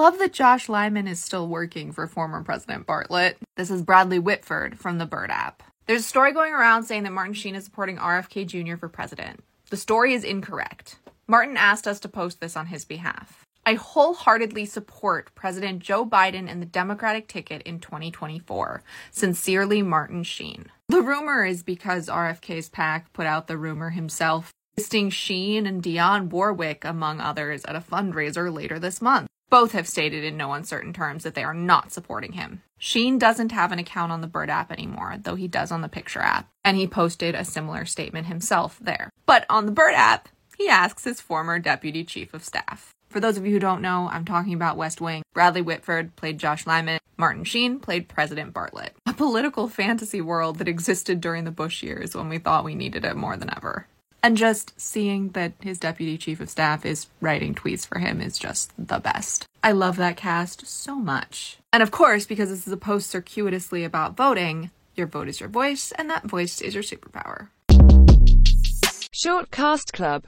love that Josh Lyman is still working for former President Bartlet. This is Bradley Whitford from the Bird app. There's a story going around saying that Martin Sheen is supporting RFK Jr. for president. The story is incorrect. Martin asked us to post this on his behalf. I wholeheartedly support President Joe Biden and the Democratic ticket in 2024. Sincerely, Martin Sheen. The rumor is because RFK's PAC put out the rumor himself, listing Sheen and Dionne Warwick, among others, at a fundraiser later this month. Both have stated in no uncertain terms that they are not supporting him. Sheen doesn't have an account on the Bird app anymore, though he does on the Picture app, and he posted a similar statement himself there. But on the Bird app, he asks his former deputy chief of staff. For those of you who don't know, I'm talking about West Wing. Bradley Whitford played Josh Lyman. Martin Sheen played President Bartlet. A political fantasy world that existed during the Bush years when we thought we needed it more than ever. And just seeing that his deputy chief of staff is writing tweets for him is just the best. I love that cast so much. And of course, because this is a post circuitously about voting, your vote is your voice, and that voice is your superpower. Short Cast Club